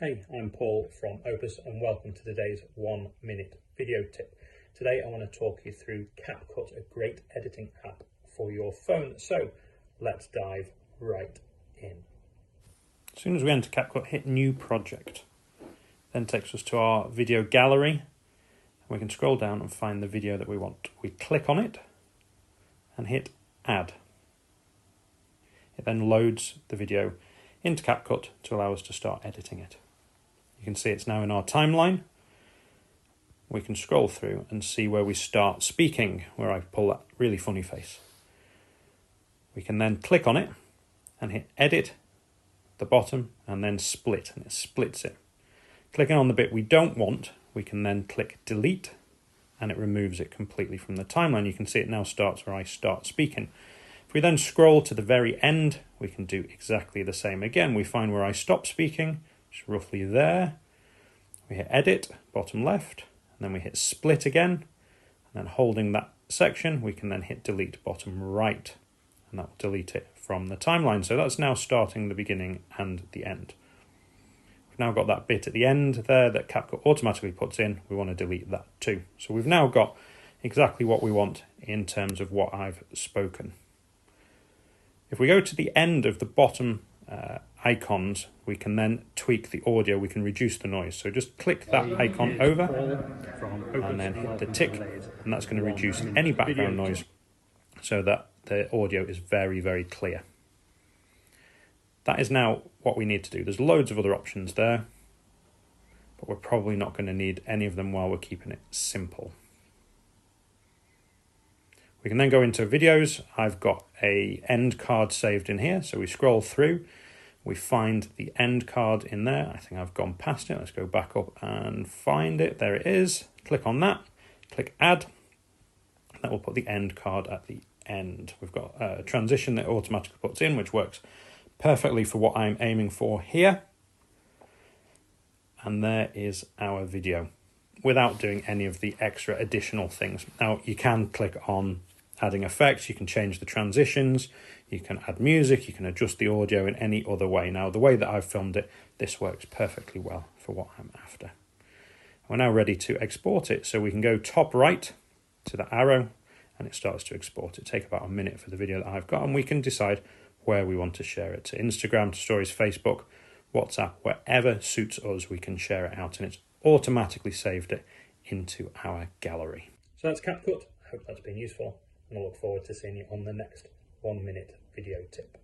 Hey, I'm Paul from Opus and welcome to today's one minute video tip. Today I want to talk you through CapCut, a great editing app for your phone. So let's dive right in. As soon as we enter CapCut, hit New Project. Then takes us to our video gallery. We can scroll down and find the video that we want. We click on it and hit Add. It then loads the video into CapCut to allow us to start editing it. You can see it's now in our timeline. We can scroll through and see where we start speaking, where I pull that really funny face. We can then click on it and hit edit the bottom and then split, and it splits it. Clicking on the bit we don't want, we can then click delete and it removes it completely from the timeline. You can see it now starts where I start speaking. If we then scroll to the very end, we can do exactly the same again. We find where I stop speaking, which is roughly there. We hit edit, bottom left, and then we hit split again. And then holding that section, we can then hit delete bottom right, and that will delete it from the timeline. So that's now starting the beginning and the end. We've now got that bit at the end there that CapCut automatically puts in. We want to delete that too. So we've now got exactly what we want in terms of what I've spoken. If we go to the end of the bottom uh, icons, we can then tweak the audio, we can reduce the noise. So just click that icon over and then hit the tick, and that's going to reduce any background noise so that the audio is very, very clear. That is now what we need to do. There's loads of other options there, but we're probably not going to need any of them while we're keeping it simple. We can then go into videos. I've got a end card saved in here. So we scroll through, we find the end card in there. I think I've gone past it. Let's go back up and find it. There it is. Click on that, click add. That will put the end card at the end. We've got a transition that automatically puts in, which works perfectly for what I'm aiming for here. And there is our video without doing any of the extra additional things. Now you can click on adding effects, you can change the transitions, you can add music, you can adjust the audio in any other way. Now, the way that I've filmed it, this works perfectly well for what I'm after. We're now ready to export it, so we can go top right to the arrow and it starts to export. It take about a minute for the video that I've got, and we can decide where we want to share it to Instagram, to stories, Facebook, WhatsApp, wherever suits us, we can share it out, and it's automatically saved it into our gallery. So that's CapCut. I hope that's been useful and I look forward to seeing you on the next one minute video tip.